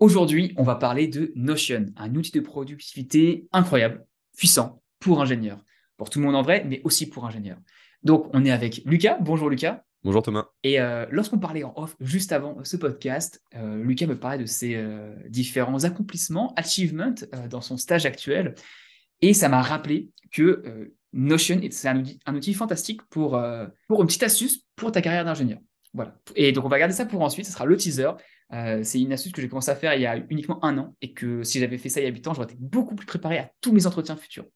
Aujourd'hui, on va parler de Notion, un outil de productivité incroyable, puissant pour ingénieurs, pour tout le monde en vrai, mais aussi pour ingénieurs. Donc, on est avec Lucas. Bonjour Lucas. Bonjour Thomas. Et euh, lorsqu'on parlait en off juste avant ce podcast, euh, Lucas me parlait de ses euh, différents accomplissements, achievements dans son stage actuel. Et ça m'a rappelé que Notion, c'est un outil, un outil fantastique pour, pour une petite astuce pour ta carrière d'ingénieur. Et donc, on va garder ça pour ensuite. Ce sera le teaser. Euh, c'est une astuce que j'ai commencé à faire il y a uniquement un an et que si j'avais fait ça il y a 8 ans, j'aurais été beaucoup plus préparé à tous mes entretiens futurs.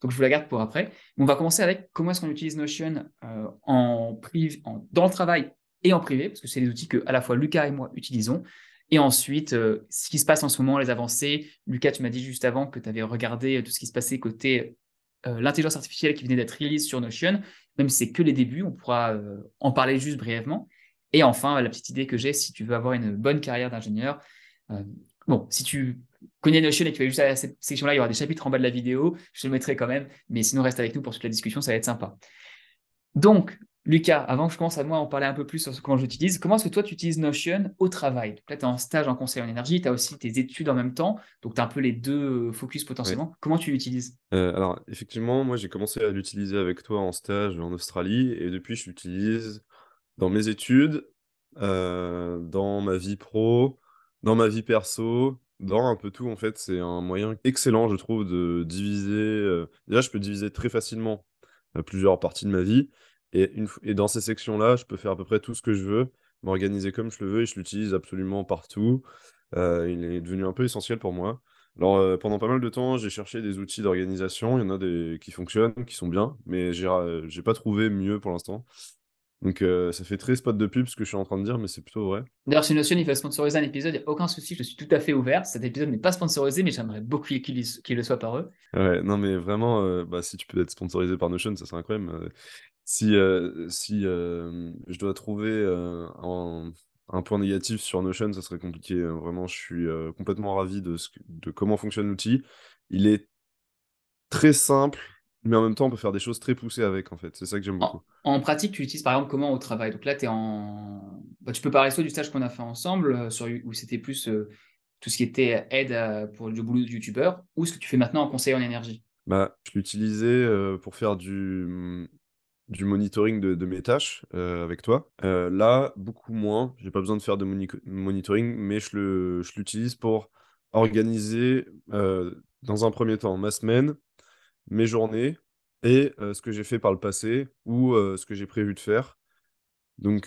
Donc je vous la garde pour après. on va commencer avec comment est-ce qu'on utilise Notion euh, en privé, dans le travail et en privé, parce que c'est des outils que à la fois Lucas et moi utilisons. Et ensuite, euh, ce qui se passe en ce moment, les avancées. Lucas, tu m'as dit juste avant que tu avais regardé tout ce qui se passait côté l'intelligence artificielle qui venait d'être release sur Notion. Même si c'est que les débuts, on pourra en parler juste brièvement. Et enfin, la petite idée que j'ai, si tu veux avoir une bonne carrière d'ingénieur, euh, bon, si tu connais Notion et que tu vas juste à cette section-là, il y aura des chapitres en bas de la vidéo, je te le mettrai quand même, mais sinon reste avec nous pour toute la discussion, ça va être sympa. Donc, Lucas, avant que je commence à moi en parler un peu plus sur comment j'utilise, comment est-ce que toi tu utilises Notion au travail? Là, tu es en stage en conseil en énergie, tu as aussi tes études en même temps, donc tu as un peu les deux focus potentiellement. Comment tu l'utilises? Euh, Alors, effectivement, moi j'ai commencé à l'utiliser avec toi en stage en Australie et depuis je l'utilise dans mes études, euh, dans ma vie pro, dans ma vie perso, dans un peu tout en fait. C'est un moyen excellent, je trouve, de diviser. Euh, déjà, je peux diviser très facilement euh, plusieurs parties de ma vie. Et, dans ces sections-là, je peux faire à peu près tout ce que je veux, m'organiser comme je le veux et je l'utilise absolument partout. il est devenu un peu essentiel pour moi. Alors, pendant pas mal de temps, j'ai cherché des outils d'organisation. Il y en a des qui fonctionnent, qui sont bien, mais j'ai j'ai pas trouvé mieux pour l'instant. Donc ça fait très spot de pub ce que je suis en train de dire, mais c'est plutôt vrai. D'ailleurs, si Notion il faut sponsoriser un épisode, il n'y a aucun souci, je suis tout à fait ouvert. Cet épisode n'est pas sponsorisé, mais j'aimerais beaucoup qu'il le soit par eux. Ouais, non, mais vraiment, bah, si tu peux être sponsorisé par Notion, ça serait incroyable. si si je dois trouver un, un, point négatif sur Notion, ça serait compliqué. Hein. Vraiment, je suis complètement ravi de, ce, de comment fonctionne l'outil. Il est très simple, mais en même temps, on peut faire des choses très poussées avec, en fait. C'est ça que j'aime beaucoup. En, pratique, tu l'utilises par exemple comment au travail? Donc là, es en... Bah, tu peux parler soit du stage qu'on a fait ensemble, euh, sur, où c'était plus euh, tout ce qui était aide pour le boulot de youtubeur, ou ce que tu fais maintenant en conseil en énergie? Bah, Je l'utilisais euh, pour faire du, du monitoring de, mes tâches avec toi. là, beaucoup moins. J'ai pas besoin de faire de monitoring, mais je l'utilise je pour organiser, dans un premier temps, ma semaine mes journées et ce que j'ai fait par le passé ou ce que j'ai prévu de faire. Donc,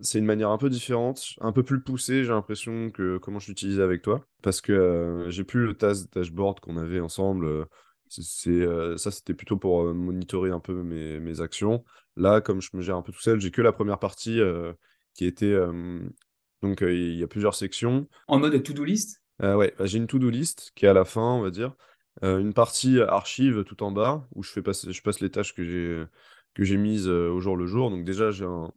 c'est une manière un peu différente, un peu plus poussée, j'ai l'impression, que comment je l'utilisais avec toi. Parce que j'ai plus le task dashboard qu'on avait ensemble. c'est, ça, c'était plutôt pour monitorer un peu mes, mes, actions. Là, comme je me gère un peu tout seul, j'ai que la première partie qui était. donc, il y a plusieurs sections. En mode to-do list? Ouais, bah, j'ai une to-do list qui est à la fin, on va dire. Euh, une partie archive tout en bas où je, fais passer, je passe les tâches que j'ai, que j'ai mises au jour le jour. Donc déjà, j'ai un,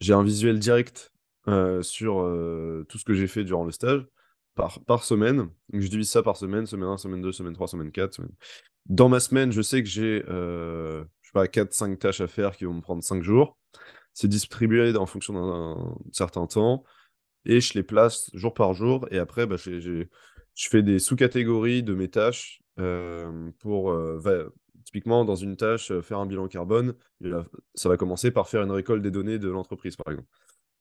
j'ai un visuel direct sur tout ce que j'ai fait durant le stage par, par semaine. Donc je divise ça par semaine, semaine 1, semaine 2, semaine 3, semaine 4. Dans ma semaine, je sais que j'ai je sais pas, 4-5 tâches à faire qui vont me prendre 5 jours. C'est distribué en fonction d'un certain temps et je les place jour par jour. Et après, bah, je fais des sous-catégories de mes tâches pour typiquement dans une tâche faire un bilan carbone, ça va commencer par faire une récolte des données de l'entreprise par exemple.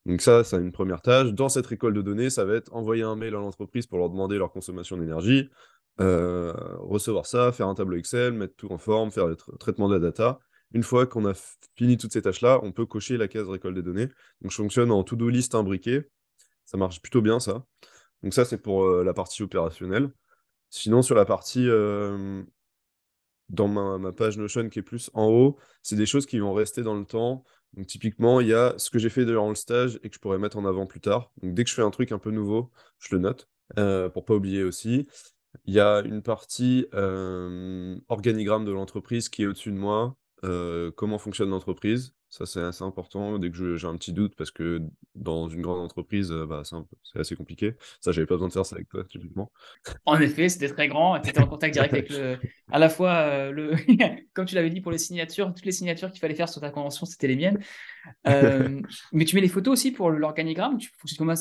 Donc ça, c'est une première tâche. Dans cette récolte de données, ça va être envoyer un mail à l'entreprise pour leur demander leur consommation d'énergie, recevoir ça, faire un tableau Excel, mettre tout en forme, faire le traitement de la data. Une fois qu'on a fini toutes ces tâches-là, on peut cocher la case récolte des données. Donc je fonctionne en to-do list imbriqué. Ça marche plutôt bien ça. Donc ça, c'est pour la partie opérationnelle. Sinon, sur la partie dans ma, page Notion qui est plus en haut, c'est des choses qui vont rester dans le temps. Donc, typiquement, il y a ce que j'ai fait durant le stage et que je pourrais mettre en avant plus tard. Donc, dès que je fais un truc un peu nouveau, je le note euh, pour pas oublier aussi. Il y a une partie organigramme de l'entreprise qui est au-dessus de moi. comment fonctionne l'entreprise. Ça, c'est assez important dès que j'ai un petit doute, parce que dans une grande entreprise, bah, c'est assez compliqué. Ça, j'avais pas besoin de faire ça avec toi, typiquement. En effet, c'était très grand. Tu étais en contact direct avec le. À la fois, euh, le... comme tu l'avais dit pour les signatures, toutes les signatures qu'il fallait faire sur ta convention, c'était les miennes. Euh, mais tu mets les photos aussi pour l'organigramme? Tu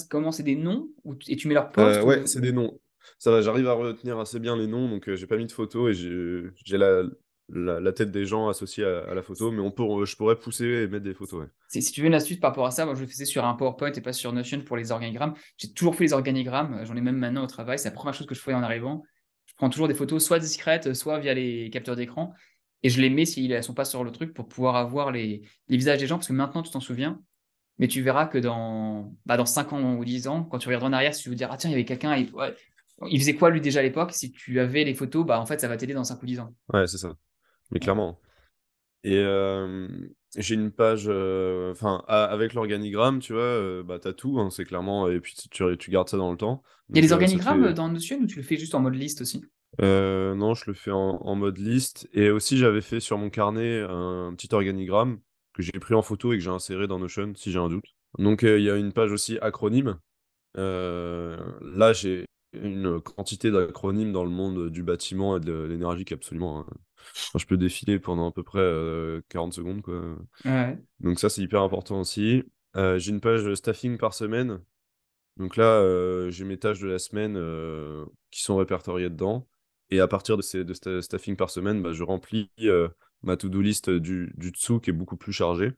comment c'est des noms et tu mets leurs postes euh, Ouais, c'est des noms. Ça va, j'arrive à retenir assez bien les noms, donc j'ai pas mis de photos et j'ai la, la, tête des gens associés à, la photo, mais on peut, je pourrais pousser et mettre des photos. Si, tu veux une astuce par rapport à ça, moi je le faisais sur un PowerPoint et pas sur Notion pour les organigrammes. J'ai toujours fait les organigrammes, j'en ai même maintenant au travail, c'est la première chose que je fais en arrivant. Je prends toujours des photos soit discrètes, soit via les capteurs d'écran, et je les mets s'ils ne sont pas sur le truc pour pouvoir avoir les, visages des gens, parce que maintenant tu t'en souviens, mais tu verras que dans, bah, dans 5 ans ou 10 ans, quand tu regarderas en arrière, si tu veux dire, ah tiens, il y avait quelqu'un, il, il faisait quoi lui déjà à l'époque? Si tu avais les photos, bah en fait ça va t'aider dans 5 ou 10 ans. Ouais, c'est ça mais clairement. Et j'ai une page, enfin, avec l'organigramme, tu vois, bah, tu as tout, hein, c'est clairement, et puis tu, tu gardes ça dans le temps. Il y a les organigrammes dans Notion ou tu le fais juste en mode liste aussi? Non, je le fais en, mode liste. Et aussi, j'avais fait sur mon carnet un petit organigramme que j'ai pris en photo et que j'ai inséré dans Notion si j'ai un doute. Donc, il y a une page aussi acronyme. là, j'ai une quantité d'acronymes dans le monde du bâtiment et de l'énergie qui est absolument. Hein, je peux défiler pendant à peu près 40 secondes. Quoi. Donc, ça, c'est hyper important aussi. j'ai une page staffing par semaine. Donc là, j'ai mes tâches de la semaine qui sont répertoriées dedans. Et à partir de ces de staffing par semaine, bah, je remplis ma to-do list du, du dessous qui est beaucoup plus chargée.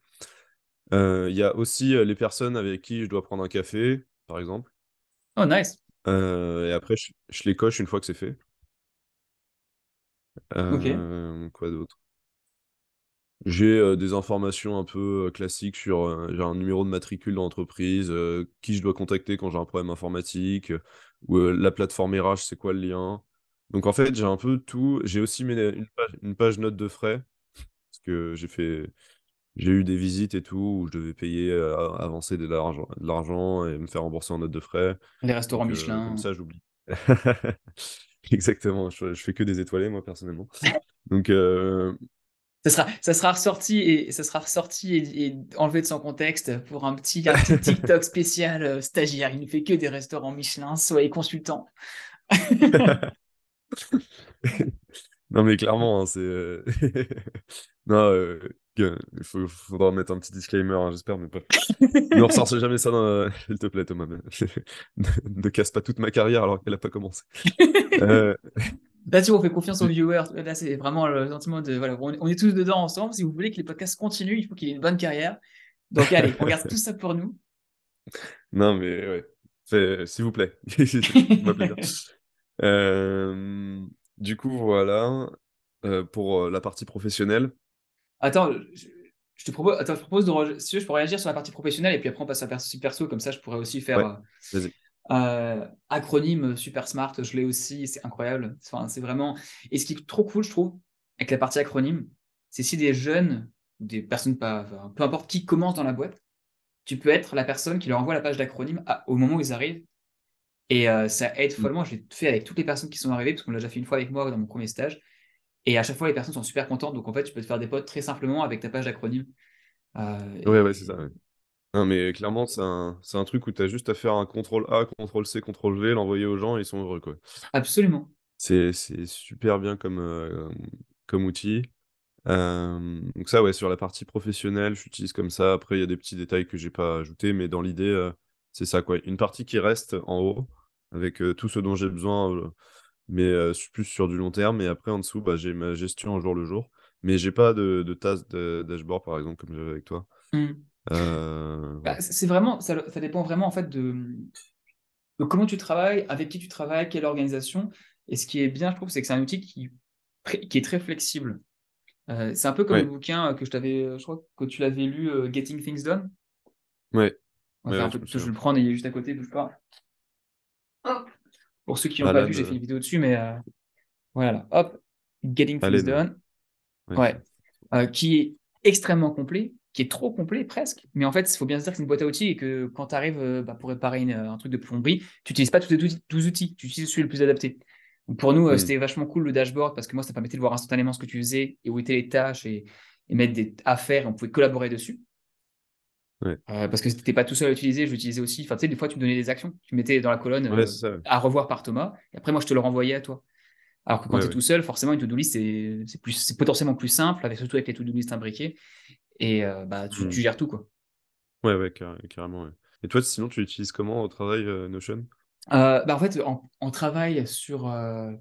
Il y a aussi les personnes avec qui je dois prendre un café, par exemple. Oh, nice. Et après, je, les coche une fois que c'est fait. quoi d'autre? J'ai des informations un peu classiques sur j'ai un numéro de matricule d'entreprise, qui je dois contacter quand j'ai un problème informatique, ou la plateforme RH, c'est quoi le lien? Donc en fait, j'ai un peu tout. J'ai aussi une page, une page note de frais, parce que j'ai fait, j'ai eu des visites et tout, où je devais payer, avancer de l'argent, de l'argent et me faire rembourser en note de frais. Les restaurants Michelin. comme ça, j'oublie. Exactement, je, je fais que des étoilés, moi, personnellement. Donc, ça sera, ça sera ressorti et ça sera ressorti et, enlevé de son contexte pour un petit, un petit TikTok spécial euh, stagiaire. Il ne fait que des restaurants Michelin, soyez consultant. non mais clairement, hein, c'est euh, non, euh, il faut, faudra mettre un petit disclaimer, hein, j'espère, mais pas. ne ressort jamais ça, dans... s'il te plaît, Thomas. ne, casse pas toute ma carrière alors qu'elle n'a pas commencé. Là, tu on fait confiance aux viewers. Là, c'est vraiment le sentiment de. Voilà, on, est tous dedans ensemble. Si vous voulez que les podcasts continuent, il faut qu'il ait une bonne carrière. Donc, allez, on garde tout ça pour nous. Non, mais ouais. S'il vous plaît. euh, du coup, voilà. Euh, pour euh, la partie professionnelle. Attends, je, te propose, attends, je propose de. Si je peux réagir sur la partie professionnelle et puis après on passe à la partie perso. Comme ça, je pourrais aussi faire. Ouais, Vas-y. Euh, acronyme super smart, je l'ai aussi, c'est incroyable. Enfin, c'est vraiment. Et ce qui est trop cool, je trouve, avec la partie acronyme, c'est si des jeunes, des personnes pas, peu importe qui commence dans la boîte, tu peux être la personne qui leur envoie la page d'acronyme au moment où ils arrivent. Et euh, ça aide mm. follement. Je l'ai fait avec toutes les personnes qui sont arrivées, parce qu'on l'a déjà fait une fois avec moi dans mon premier stage. Et à chaque fois, les personnes sont super contentes. Donc en fait, tu peux te faire des potes très simplement avec ta page d'acronyme. Euh, ouais, ouais, c'est ça. Non, mais clairement, c'est un, un truc où tu as juste à faire un CTRL A, CTRL C, CTRL V, l'envoyer aux gens et ils sont heureux, quoi. Absolument. C'est, super bien comme, euh, comme outil. Euh, donc ça, ouais, sur la partie professionnelle, j'utilise comme ça. Après, il y a des petits détails que j'ai pas ajoutés, mais dans l'idée, c'est ça, quoi. Une partie qui reste en haut, avec tout ce dont j'ai besoin, mais plus sur du long terme. Et après, en dessous, bah, j'ai ma gestion au jour le jour. Mais j'ai pas de, de tasse de dashboard, par exemple, comme j'avais avec toi. Mmh. Euh, bah, c'est vraiment, ça, dépend vraiment en fait de, comment tu travailles, avec qui tu travailles, quelle organisation. Et ce qui est bien, je trouve, c'est que c'est un outil qui, qui est très flexible. Euh, c'est un peu comme le bouquin que je t'avais, je crois que tu l'avais lu, Getting Things Done. Ouais. je, le prends, il est juste à côté, bouge pas. Pour ceux qui n'ont pas vu, j'ai fait une vidéo dessus, mais voilà. Hop, Getting Things Done. Ouais. qui est extrêmement complet qui est trop complet presque. Mais en fait, il faut bien se dire que c'est une boîte à outils et que quand tu arrives euh, bah, pour réparer un truc de plomberie, tu n'utilises pas tous les 12 outils, tu utilises celui le plus adapté. pour nous, euh, mm. c'était vachement cool le dashboard parce que moi, ça permettait de voir instantanément ce que tu faisais et où étaient les tâches et, mettre des affaires. On pouvait collaborer dessus. Ouais. parce que tu n'étais pas tout seul à l'utiliser, je l'utilisais aussi. Enfin, tu sais, des fois, tu me donnais des actions. Tu mettais dans la colonne Ouais, ça. à revoir par Thomas. Et après, moi, je te le renvoyais à toi. Alors que quand tu es tout seul, forcément, une to-do list, c'est potentiellement plus simple, avec, surtout avec les to-do list imbriquées. Et euh, bah, tu, Mm. tu gères tout, quoi. Ouais, ouais, carré- carrément. Et toi, sinon, tu l'utilises comment au travail, euh, Notion? Euh, bah, en fait, en, en travail sur, euh,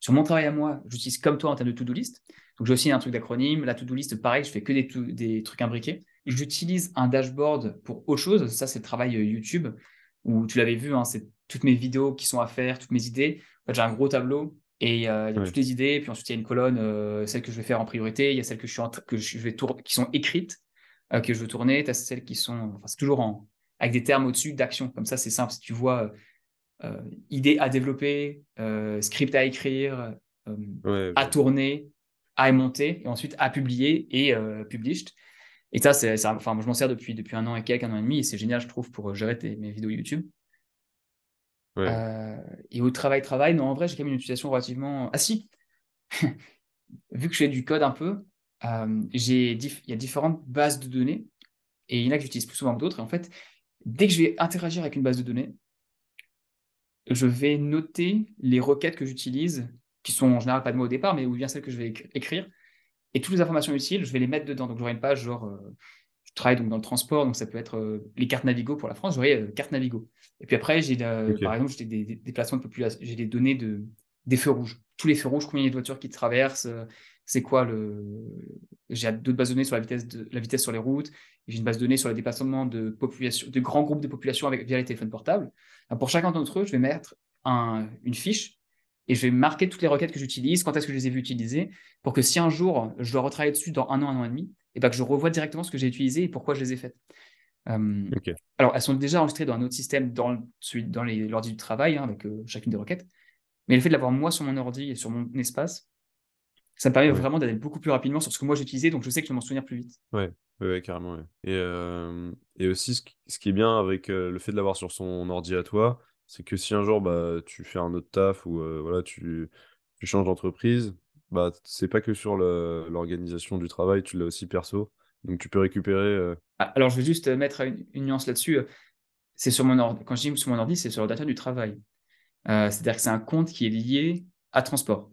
sur mon travail à moi, j'utilise comme toi en termes de to-do list. Donc, j'ai aussi un truc d'acronyme. La to-do list, pareil, je fais que des, des trucs imbriqués. J'utilise un dashboard pour autre chose. Ça, c'est le travail euh, YouTube, où tu l'avais vu, hein, c'est toutes mes vidéos qui sont à faire, toutes mes idées. En fait, j'ai un gros tableau et euh, il y a toutes les idées. Puis ensuite, il y a une colonne, euh, celles que je vais faire en priorité. Il y a celles que je, suis en que je vais tour- qui sont écrites, euh, que je veux tourner. Tu as celles qui sont, enfin, c'est toujours en, avec des termes au-dessus d'action. Comme ça, c'est simple. Si tu vois euh, idée à développer, script à écrire, Ouais, à tourner, à monter, et ensuite à publier et published. Et ça, c'est, enfin, moi, je m'en sers depuis, depuis un an et quelques, un an et demi, et c'est génial, je trouve, pour gérer tes- mes vidéos YouTube. ouais. Euh, et au travail, travail, non, en vrai, j'ai quand même une utilisation relativement. Ah si, vu que je fais du code un peu, euh, j'ai il y a différentes bases de données, et il y en a que j'utilise plus souvent que d'autres. Et en fait, dès que je vais interagir avec une base de données, je vais noter les requêtes que j'utilise, qui sont en général pas de moi au départ, mais ou bien celles que je vais éc- écrire. Et toutes les informations utiles, je vais les mettre dedans. Donc j'aurai une page genre, euh, je travaille donc dans le transport, donc ça peut être euh, les cartes Navigo pour la France, j'aurai euh, carte Navigo. Et puis après, j'ai par exemple, j'ai des, des déplacements de population, j'ai des données de, des feux rouges. Tous les feux rouges, combien il y a de voitures qui traversent, euh, c'est quoi le. J'ai d'autres bases de données sur la vitesse, de, la vitesse sur les routes, j'ai une base de données sur le déplacement de, population, de grands groupes de population avec, via les téléphones portables. Alors, pour chacun d'entre eux, je vais mettre un- une fiche et je vais marquer toutes les requêtes que j'utilise, quand est-ce que je les ai vues utiliser, pour que si un jour je dois retravailler dessus dans un an, un an et demi, et ben que je revois directement ce que j'ai utilisé et pourquoi je les ai faites. Euh, alors, elles sont déjà enregistrées dans un autre système, dans, celui, dans l'ordi du travail, hein, avec euh, chacune des requêtes. Mais le fait de l'avoir moi sur mon ordi et sur mon espace, ça me permet Ouais. vraiment d'aller beaucoup plus rapidement sur ce que moi j'ai utilisé, donc je sais que je vais m'en souvenir plus vite. Ouais, carrément. ouais. Et, euh, et aussi, ce qui, est bien avec le fait de l'avoir sur son ordi à toi, c'est que si un jour bah, tu fais un autre taf ou euh, voilà, tu, tu changes d'entreprise, bah, c'est pas que sur l'organisation du travail, tu l'as aussi perso. Donc tu peux récupérer. euh, Ah, Alors, je vais juste euh, mettre une, une nuance là-dessus. C'est sur mon ordi. Quand je dis sur mon ordi, c'est sur l'ordinateur du travail. Euh, C'est-à-dire que c'est un compte qui est lié à transport.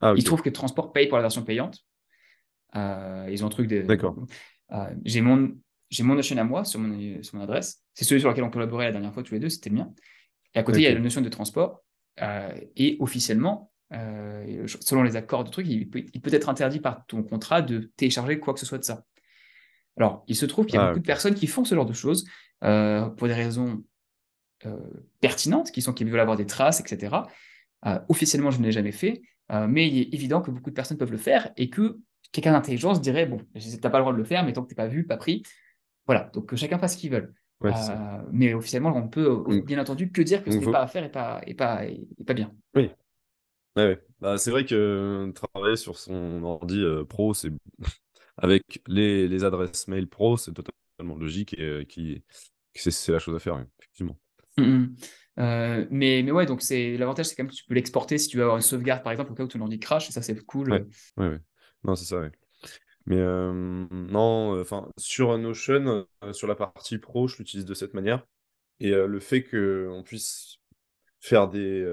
Ah, Il ok. trouve que Transport paye pour la version payante. Ils ont un truc de. D'accord. J'ai mon, j'ai mon Notion à moi sur mon, sur mon adresse. C'est celui sur lequel on collaborait la dernière fois tous les deux, c'était le mien. Et à côté, il y a la notion de transport. Euh, et officiellement, euh, selon les accords de truc, il peut, il peut être interdit par ton contrat de télécharger quoi que ce soit de ça. Alors, il se trouve qu'il y a Ah, beaucoup de personnes qui font ce genre de choses euh, pour des raisons pertinentes, qui sont qui veulent avoir des traces, etc. Officiellement, je ne l'ai jamais fait, mais il est évident que beaucoup de personnes peuvent le faire et que quelqu'un d'intelligent se dirait bon, t'as pas le droit de le faire, mais tant que t'es pas vu, pas pris, voilà. Donc que chacun fasse ce qu'il veut. Ouais. Euh, mais officiellement, on peut euh, bien entendu que dire que ce n'est pas à faire et pas, et pas, et pas bien. Oui. Ouais, ouais. Bah, c'est vrai que euh, travailler sur son ordi euh, pro, c'est avec les, les adresses mail pro, c'est totalement logique et euh, qui, que c'est c'est la chose à faire, oui, effectivement. Mm, mm. Euh, mais, mais ouais, donc c'est l'avantage, c'est quand même que tu peux l'exporter si tu veux avoir une sauvegarde, par exemple, au cas où ton ordi crash, et ça c'est cool. Ouais. Ouais, ouais. Non, c'est ça, ouais. Mais non, enfin, sur Notion, sur la partie pro, je l'utilise de cette manière. Et le fait qu'on puisse faire des.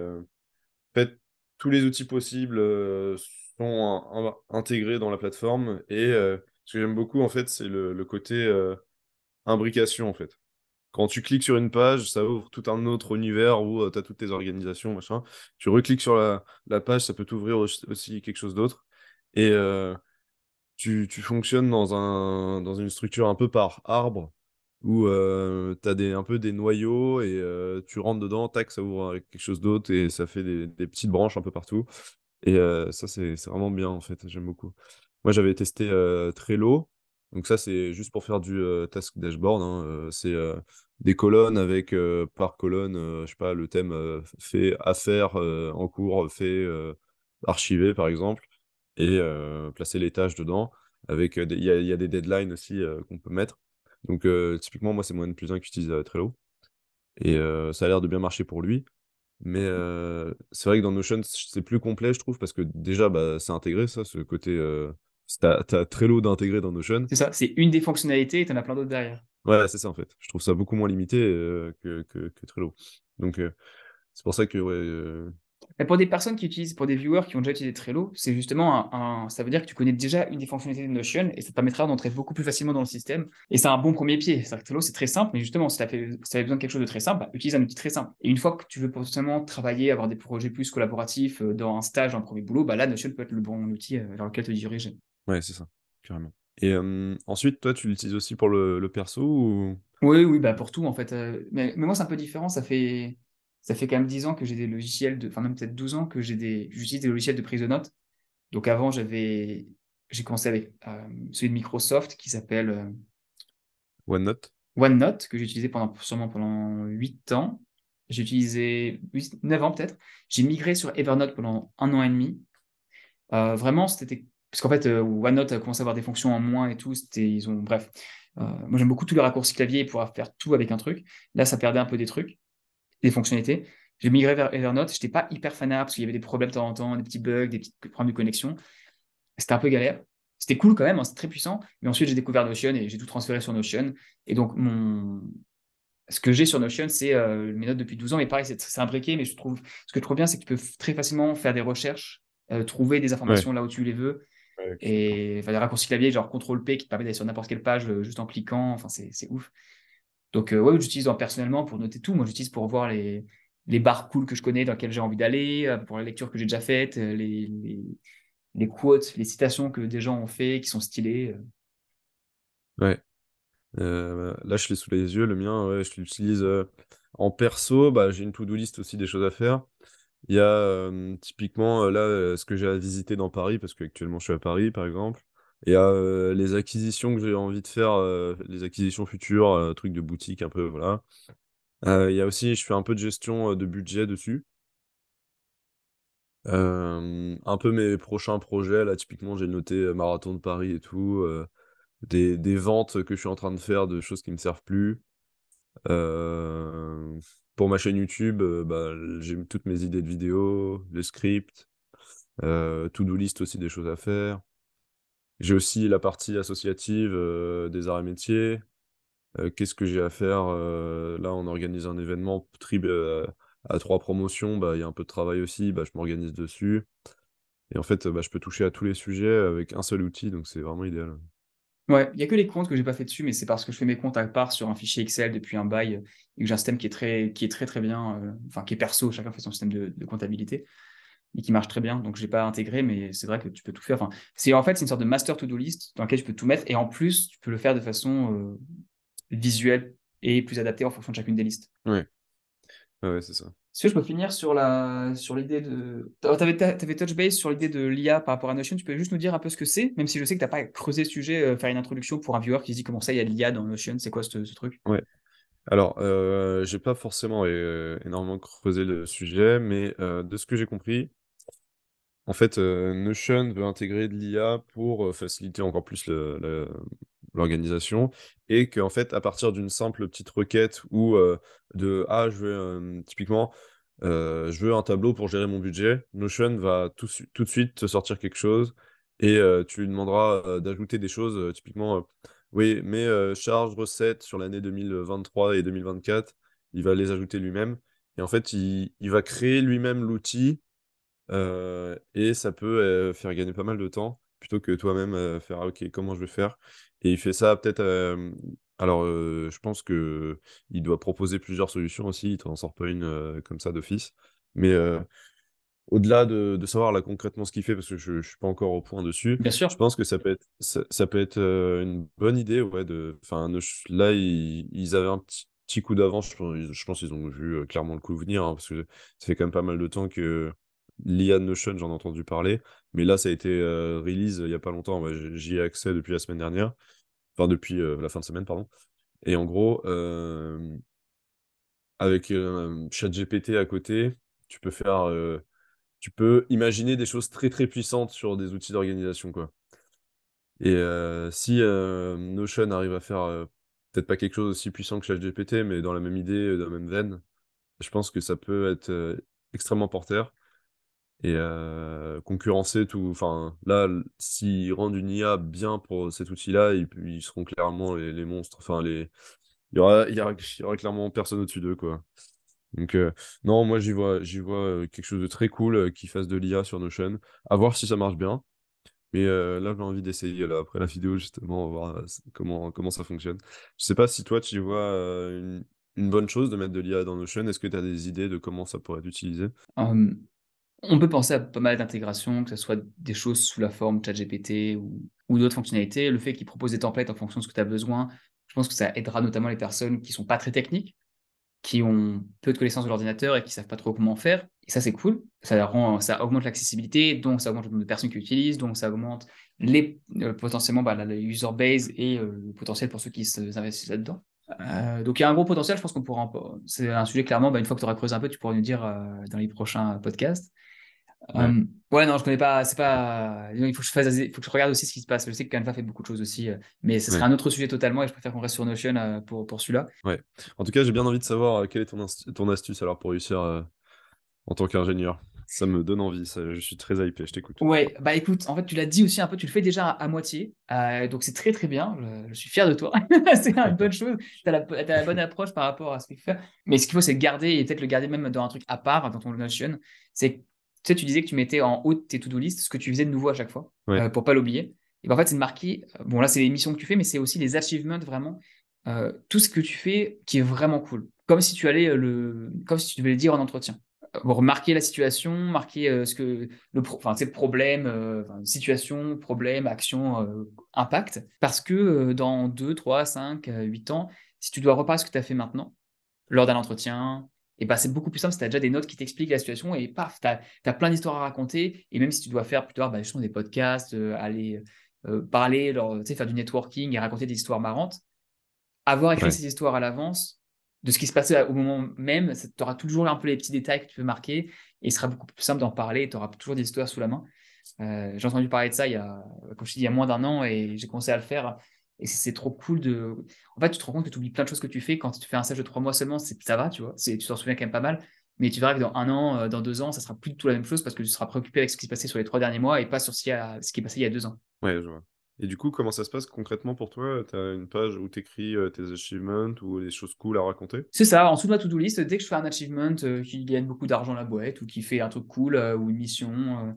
fait, tous les outils possibles sont in- in- intégrés dans la plateforme. Et ce que j'aime beaucoup, en fait, c'est le, le côté imbrication, en fait. Quand tu cliques sur une page, ça ouvre tout un autre univers où tu as toutes tes organisations, machin. Tu recliques sur la, page, ça peut t'ouvrir aussi quelque chose d'autre. Et tu, fonctionnes dans un, dans une structure un peu par arbre où tu as des, un peu des noyaux et euh, tu rentres dedans, tac, ça ouvre quelque chose d'autre et ça fait des, petites branches un peu partout. Et euh, ça, c'est vraiment bien en fait, j'aime beaucoup. Moi, j'avais testé euh, Trello. Donc ça, c'est juste pour faire du euh, task dashboard. hein, euh, c'est euh, des colonnes avec euh, par colonne, euh, je sais pas, le thème euh, fait euh, en cours, fait euh, archivé par exemple, et euh, placer les tâches dedans. Avec euh, il y a, il y a des deadlines aussi euh, qu'on peut mettre. Donc typiquement, moi, c'est mon N plus 1 qui utilise Trello. Et ça a l'air de bien marcher pour lui. Mais euh, c'est vrai que dans Notion, c'est plus complet, je trouve, parce que déjà, bah, c'est intégré, ça, ce côté euh, Tu as, Trello d'intégrer dans Notion. C'est ça, c'est une des fonctionnalités et tu en as plein d'autres derrière. Ouais, c'est ça en fait. Je trouve ça beaucoup moins limité que, que, que, Trello. Donc, c'est pour ça que ouais, pour des personnes qui utilisent, pour des viewers qui ont déjà utilisé Trello, c'est justement un, ça veut dire que tu connais déjà une des fonctionnalités de Notion et ça te permettra d'entrer beaucoup plus facilement dans le système. Et c'est un bon premier pied. cest Trello, c'est très simple, mais justement, si tu avais besoin de quelque chose de très simple, bah, utilise un outil très simple. Et une fois que tu veux potentiellement travailler, avoir des projets plus collaboratifs euh, dans un stage, dans un premier boulot, bah là, Notion peut être le bon outil euh, vers lequel te diriger. Ouais, c'est ça, carrément. Et ensuite, toi, tu l'utilises aussi pour le, perso ou... Oui, oui, bah pour tout en fait. Euh, mais, mais moi, c'est un peu différent. Ça fait ça fait quand même 10 ans que j'ai des logiciels, de, enfin même peut-être 12 ans que j'ai des, j'utilise des logiciels de prise de notes. Donc avant, j'avais, j'ai commencé avec euh, celui de Microsoft qui s'appelle euh, OneNote. OneNote, que j'ai utilisé pendant, sûrement pendant 8 ans. J'ai utilisé 9 ans peut-être. J'ai migré sur Evernote pendant un an et demi. Euh, vraiment, c'était. Parce qu'en fait, OneNote a commencé à avoir des fonctions en moins et tout. C'était, ils ont, bref. moi, j'aime beaucoup tous les raccourcis clavier et pouvoir faire tout avec un truc. Là, ça perdait un peu des trucs des fonctionnalités. J'ai migré vers Evernote. Je n'étais pas hyper fanat parce qu'il y avait des problèmes de temps en temps, des petits bugs, des petits problèmes de connexion. C'était un peu galère. C'était cool quand même, hein, c'était très puissant. Mais ensuite, j'ai découvert Notion et j'ai tout transféré sur Notion. Et donc, mon... ce que j'ai sur Notion, c'est euh, mes notes depuis 12 ans. Et pareil, c'est imbriqué, mais je trouve... ce que je trouve bien, c'est que tu peux très facilement faire des recherches, euh, trouver des informations là où tu les veux. et enfin, des raccourcis clavier, genre CTRL-P qui te permet d'aller sur n'importe quelle page euh, juste en cliquant. Enfin, c'est ouf. Donc, euh, ouais, j'utilise personnellement pour noter tout. Moi, j'utilise pour voir les, les bars cool que je connais, dans lesquels j'ai envie d'aller, euh, pour la lecture que j'ai déjà faite, euh, les, les, les, quotes, les citations que des gens ont fait, qui sont stylées. Ouais. là, je l'ai sous les yeux, le mien, ouais, je l'utilise en perso. Bah, j'ai une to-do list aussi des choses à faire. Il y a typiquement là ce que j'ai à visiter dans Paris, parce qu'actuellement je suis à Paris par exemple. Et euh, les acquisitions que j'ai envie de faire, les acquisitions futures, trucs de boutique un peu, voilà. Il y a aussi, je fais un peu de gestion de budget dessus. un peu mes prochains projets, là, typiquement, j'ai noté Marathon de Paris et tout, des, ventes que je suis en train de faire de choses qui me servent plus. pour ma chaîne YouTube, bah, j'ai toutes mes idées de vidéos, le script, to-do list aussi des choses à faire. J'ai aussi la partie associative euh, des arts et métiers. Euh, qu'est-ce que j'ai à faire euh, Là, on organise un événement à trois promotions. Bah, il y a un peu de travail aussi. Bah, je m'organise dessus. Et en fait, bah, je peux toucher à tous les sujets avec un seul outil. Donc, c'est vraiment idéal. Ouais, il n'y a que les comptes que j'ai pas fait dessus, mais c'est parce que je fais mes comptes à part sur un fichier Excel depuis un bail et que j'ai un système qui est très, qui est très, très bien, enfin, qui est perso. Chacun fait son système de comptabilité et qui marche très bien. Donc, je n'ai pas intégré, mais c'est vrai que tu peux tout faire. Enfin, c'est en fait c'est une sorte de master to-do list dans lequel tu peux tout mettre. Et en plus, tu peux le faire de façon euh, visuelle et plus adaptée en fonction de chacune des listes. Oui, ouais, c'est ça. Si je peux finir sur la sur l'idée de. Tu avais, avais, touch base sur l'idée de l'IA par rapport à Notion. Tu peux juste nous dire un peu ce que c'est, même si je sais que tu n'as pas creusé le sujet, euh, faire une introduction pour un viewer qui se dit comment ça, il y a de l'IA dans Notion. C'est quoi ce, ce truc? Ouais. Alors, euh, j'ai pas forcément euh, énormément creusé le sujet, mais de ce que j'ai compris, en fait, euh, Notion veut intégrer de l'IA pour euh, faciliter encore plus l'organisation et qu'en fait, à partir d'une simple petite requête ou euh, de Ah, je veux typiquement, je veux un tableau pour gérer mon budget, Notion va tout, tout de suite te sortir quelque chose et tu lui demanderas d'ajouter des choses, typiquement, oui, mes charges, recettes sur l'année 2023 et 2024, il va les ajouter lui-même. Et en fait, il va créer lui-même l'outil euh, et ça peut euh, faire gagner pas mal de temps plutôt que toi-même euh, faire ah, OK, comment je vais faire? Et il fait ça peut-être. alors, je pense que il doit proposer plusieurs solutions aussi. Il t'en sort pas une comme ça d'office. Mais au-delà de, de, savoir là concrètement ce qu'il fait, parce que je ne suis pas encore au point dessus, Bien sûr. je pense que ça peut être, ça, peut être une bonne idée. Ouais, de, là, ils, avaient un petit, petit coup d'avance. Je, pense qu'ils ont vu clairement le coup venir, hein, parce que ça fait quand même pas mal de temps que L'IA Notion, j'en ai entendu parler, mais là, ça a été euh, release il n'y a pas longtemps. J'y ai accès depuis la semaine dernière, enfin depuis euh, la fin de semaine, pardon. Et en gros, euh, avec ChatGPT à côté, tu peux tu peux imaginer des choses très très puissantes sur des outils d'organisation, quoi. Et si Notion arrive à faire peut-être pas quelque chose aussi puissant que ChatGPT, mais dans la même idée, dans la même veine, je pense que ça peut être extrêmement porteur. Et concurrencer tout. Enfin, là, s'ils rendent une IA bien pour cet outil-là, ils, seront clairement les, monstres. Enfin, les... il, y aura, il, y aura, y clairement personne au-dessus d'eux, quoi. Donc, non, moi, j'y vois, j'y vois quelque chose de très cool qui fasse de l'IA sur Notion. À voir si ça marche bien. Mais là, j'ai envie d'essayer là, après la vidéo, justement, voir comment, comment ça fonctionne. Je sais pas si toi, tu vois une, une bonne chose de mettre de l'IA dans Notion. Est-ce que tu as des idées de comment ça pourrait être utilisé? On peut penser à pas mal d'intégrations, que ce soit des choses sous la forme ChatGPT ou, ou d'autres fonctionnalités. Le fait qu'ils proposent des templates en fonction de ce que tu as besoin, je pense que ça aidera notamment les personnes qui sont pas très techniques, qui ont peu de connaissances de l'ordinateur et qui savent pas trop comment faire. Et ça, c'est cool. Ça, rend, ça augmente l'accessibilité, donc ça augmente le nombre de personnes qui utilisent, donc ça augmente les, euh, potentiellement bah, la, user base et euh, le potentiel pour ceux qui s'investissent là-dedans. Euh, donc il y a un gros potentiel, je pense qu'on pourra. C'est un sujet clairement, bah, une fois que tu auras creusé un peu, tu pourras nous dire dans les prochains podcasts. Ouais. non, je connais pas. C'est pas. Il faut que je fasse. Il faut que je regarde aussi ce qui se passe. Je sais que Canva fait beaucoup de choses aussi, mais ce serait un autre sujet totalement. Et je préfère qu'on reste sur Notion pour pour celui-là. Ouais. En tout cas, j'ai bien envie de savoir quelle est ton, ton astuce alors pour réussir en tant qu'ingénieur. Ça me donne envie, ça, je suis très hypé, je t'écoute. Ouais, bah écoute, en fait, tu l'as dit aussi un peu, tu le fais déjà à, moitié, euh, donc c'est très très bien, je, suis fier de toi, c'est une bonne chose, tu as, la bonne approche par rapport à ce qu'il faut faire, mais ce qu'il faut c'est garder, et peut-être le garder même dans un truc à part, dans ton Notion, c'est sais, tu disais que tu mettais en haut tes to-do list ce que tu faisais de nouveau à chaque fois, pour euh, pour pas l'oublier. Et ben, en fait, c'est de marquer, euh, bon là c'est les missions que tu fais, mais c'est aussi les achievements vraiment, tout ce que tu fais qui est vraiment cool, comme si tu allais le, comme si tu devais le dire en entretien. Marquer la situation, marquer euh, ce que le, enfin, c'est problème, euh, situation, problème, action, euh, impact, parce que dans 2, 3, 5, 8 ans, si tu dois reparler ce que tu as fait maintenant, lors d'un entretien, et bah, c'est beaucoup plus simple si tu as déjà des notes qui t'expliquent la situation et paf, tu as, plein d'histoires à raconter. Et même si tu dois faire plus tard bah, des podcasts, aller parler, faire du networking et raconter des histoires marrantes, avoir écrit ces histoires à l'avance, de ce qui se passait au moment même. Tu auras toujours un peu les petits détails que tu peux marquer et il sera beaucoup plus simple d'en parler. Tu auras toujours des histoires sous la main. Euh, j'ai entendu parler de ça il y a, comme je dis, il y a moins d'un an et j'ai commencé à le faire. Et c'est trop cool de. En fait, tu te rends compte que tu oublies plein de choses que tu fais. Quand tu fais un stage de trois mois seulement, ça va, tu vois. Tu t'en souviens quand même pas mal. Mais tu verras que dans un an, euh, dans deux ans, ça sera plus du tout la même chose parce que tu seras préoccupé avec ce qui s'est passé sur les trois derniers mois et pas sur ce qui, ce qui est passé il y a deux ans. Ouais, je vois. Et du coup, comment ça se passe concrètement pour toi? Tu as une page où tu écris euh, tes achievements ou des choses cool à raconter? C'est ça, en dessous de ma to-do list, dès que je fais un achievement euh, qui gagne beaucoup d'argent à la boîte ou qui fait un truc cool euh, ou une mission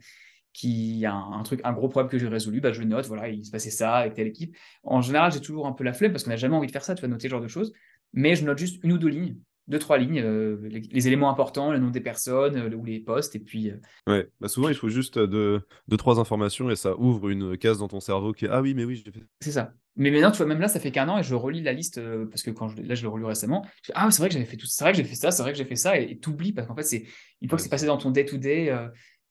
qui a un, truc, un gros problème que j'ai résolu, bah, je note, voilà, il se passait ça avec telle équipe. En général, j'ai toujours un peu la flemme parce qu'on n'a jamais envie de faire ça, tu vas noter ce genre de choses, mais je note juste une ou deux lignes deux, trois lignes, euh, les, éléments importants, le nom des personnes euh, ou les postes, et puis... Euh, ouais, bah souvent il faut juste deux, deux, trois informations et ça ouvre une case dans ton cerveau qui est « Ah oui, mais oui, j'ai fait... » C'est ça. Mais maintenant, tu vois, même là, ça fait qu'un an et je relis la liste, parce que quand je, là, je l'ai relu récemment, je Ah, c'est vrai que j'avais fait tout c'est vrai que j'ai fait ça, c'est vrai que j'ai fait ça, et t'oublies, parce qu'en fait, c'est une fois que c'est passé dans ton day-to-day,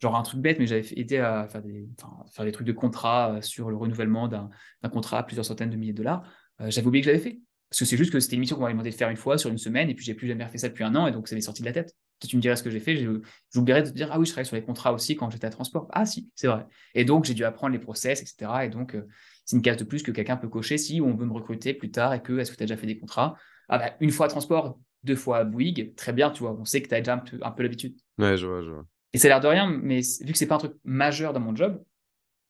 genre un truc bête, mais j'avais aidé à faire des, trucs de contrat sur le renouvellement d'un contrat à plusieurs centaines de milliers de dollars, j'avais oublié que j'avais fait. Parce que c'est juste que c'était une mission qu'on m'avait demandé de faire une fois sur une semaine, et puis j'ai plus jamais fait ça depuis un an, et donc ça m'est sorti de la tête. Si tu me dirais ce que j'ai fait, j'oublierais de te dire, ah oui, je travaillais sur les contrats aussi quand j'étais à transport. Ah si, c'est vrai. Et donc j'ai dû apprendre les process, etc. Et donc euh, c'est une case de plus que quelqu'un peut cocher si on veut me recruter plus tard et que est-ce que tu as déjà fait des contrats? Ah bah, une fois à transport, deux fois à Bouygues, très bien, tu vois, on sait que tu as déjà un peu, l'habitude. Ouais, je vois, je vois. Et ça a l'air de rien, mais vu que c'est pas un truc majeur dans mon job,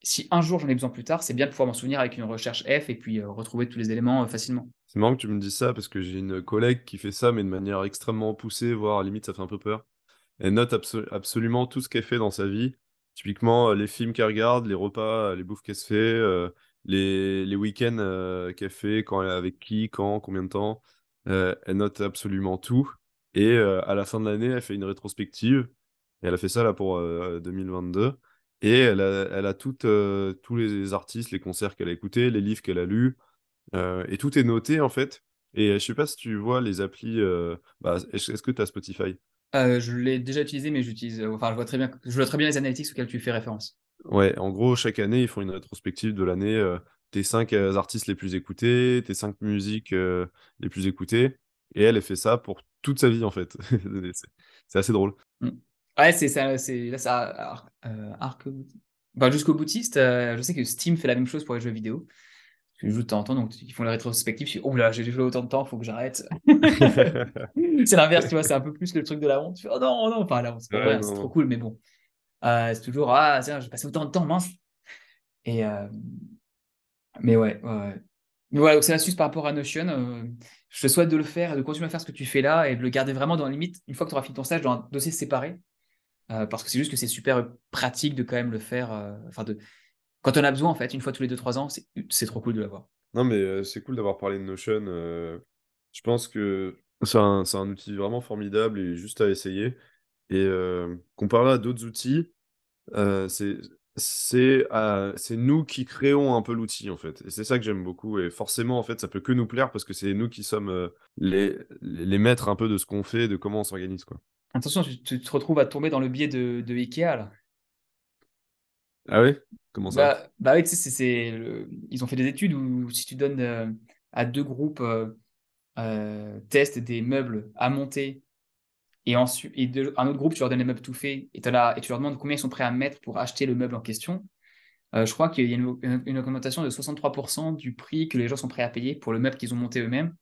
si un jour j'en ai besoin plus tard, c'est bien de pouvoir m'en souvenir avec une recherche F et puis euh, retrouver tous les éléments euh, facilement. C'est marrant que tu me dises ça parce que j'ai une collègue qui fait ça, mais de manière extrêmement poussée, voire à limite ça fait un peu peur. Elle note absolument tout ce qu'elle fait dans sa vie. Typiquement, euh, les films qu'elle regarde, les repas, les bouffes qu'elle se fait, les, les week-ends qu'elle fait, quand elle est avec qui, quand, combien de temps. elle note absolument tout. Et à la fin de l'année, elle fait une rétrospective. Et elle a fait ça là pour 2022. Et elle a, elle a euh, tous les artistes, les concerts qu'elle a écoutés, les livres qu'elle a lus, euh, et tout est noté en fait. Et je sais pas si tu vois les applis. Euh, bah, est-ce que tu as Spotify Je l'ai déjà utilisé, mais j'utilise. Enfin, je vois très bien. Je vois très bien les analytics auxquelles tu fais référence. Ouais, en gros, chaque année, ils font une rétrospective de l'année. tes cinq artistes les plus écoutés, tes cinq musiques les plus écoutées. Et elle, elle fait ça pour toute sa vie en fait. c'est assez drôle. Mmh. Ouais, c'est ça, c'est là, ça, euh, bah, jusqu'au boutiste, euh, je sais que Steam fait la même chose pour les jeux vidéo. Je joue de temps en temps, donc ils font la rétrospective. Je suis, oh là, j'ai joué autant de temps, faut que j'arrête. c'est l'inverse, tu vois, c'est un peu plus le truc de la honte. oh non, non, enfin, là, c'est trop cool, mais bon. c'est toujours ah tiens, j'ai passé autant de temps mince. Et mais ouais, ouais, Mais voilà, donc c'est l'astuce par rapport à Notion. je te souhaite de le faire, de continuer à faire ce que tu fais là et de le garder vraiment dans la limite une fois que tu auras fini ton stage dans un dossier séparé. Parce que c'est juste que c'est super pratique de quand même le faire. Enfin, de quand on a besoin en fait, une fois tous les 2-3 ans, c'est trop cool de l'avoir. Non, mais c'est cool d'avoir parlé de Notion. je pense que c'est un, un, outil vraiment formidable et juste à essayer. Et comparé à d'autres outils, c'est c'est c'est nous qui créons un peu l'outil en fait. Et c'est ça que j'aime beaucoup. Et forcément, en fait, ça peut que nous plaire parce que c'est nous qui sommes les, les maîtres un peu de ce qu'on fait, de comment on s'organise. quoi. Attention, tu, te retrouves à tomber dans le biais de, de Ikea là. Ah oui Comment ça? Bah, bah oui, tu sais, c'est, ils ont fait des études où si tu donnes à deux groupes euh, test des meubles à monter et ensuite et un autre groupe tu leur donnes les meubles tout faits et, et tu leur demandes combien ils sont prêts à mettre pour acheter le meuble en question euh, je crois qu'il y a une, augmentation de 63% du prix que les gens sont prêts à payer pour le meuble qu'ils ont monté eux-mêmes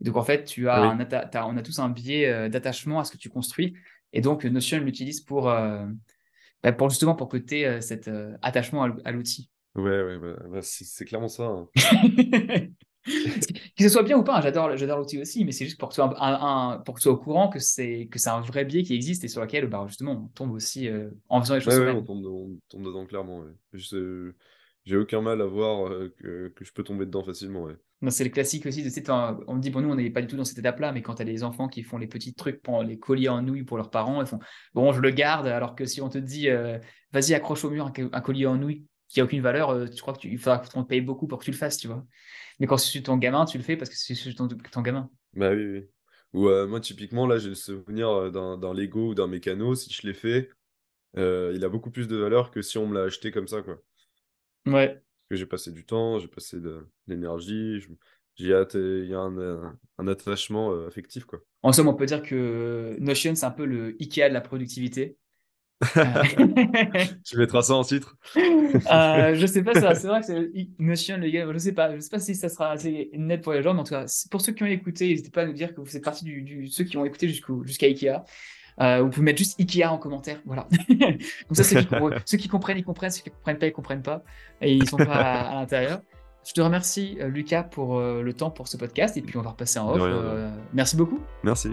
donc en fait tu as, ah un on a tous un biais euh, d'attachement à ce que tu construis et donc Notion l'utilise pour bah, pour justement pour que tu aies cet attachement à l'outil ouais ouais bah, bah, c'est clairement ça hein. que ce soit bien ou pas, hein, j'adore, l'outil aussi, mais c'est juste pour que tu sois, un, pour que tu sois au courant que c'est, un vrai biais qui existe et sur lequel bah, justement on tombe aussi euh, en faisant les choses. Ouais, on, tombe, on, tombe, dedans clairement. J'ai aucun mal à voir euh, que, que, je peux tomber dedans facilement. Ouais. c'est le classique aussi. De, on me dit, bon, nous, on n'est pas du tout dans cette étape-là, mais quand tu as des enfants qui font les petits trucs, pour les colliers en nouilles pour leurs parents, ils font, bon, je le garde, alors que si on te dit, euh, vas-y, accroche au mur un, collier en nouilles qui a aucune valeur, tu crois que tu, il faudra qu'on te paye beaucoup pour que tu le fasses, tu vois. Mais quand c'est ton gamin, tu le fais parce que c'est ton, ton gamin. Bah oui, oui. Ou euh, moi, typiquement, là, j'ai le souvenir euh, d'un Lego ou d'un mécano. Si je l'ai fait, euh, il a beaucoup plus de valeur que si on me l'a acheté comme ça, quoi. Ouais. Parce que j'ai passé du temps, j'ai passé de, l'énergie, j'ai il y a un, un attachement affectif, quoi. En somme, on peut dire que Notion, c'est un peu le Ikea de la productivité. tu mettras ça en titre euh, Je sais pas, c'est vrai que c'est Notion, les gars. Je sais pas, je sais pas si ça sera assez net pour les gens, mais en tout cas, pour ceux qui ont écouté, n'hésitez pas à nous dire que vous êtes partie du, ceux qui ont écouté jusqu'à Ikea. Euh, vous pouvez mettre juste Ikea en commentaire, voilà. Comme ça, ceux qui, ceux qui, comprennent, ils comprennent, ceux qui comprennent pas, ils comprennent pas, et ils sont pas à, l'intérieur. Je te remercie, euh, Lucas, pour le temps pour ce podcast, et puis on va repasser en off. merci beaucoup. Merci.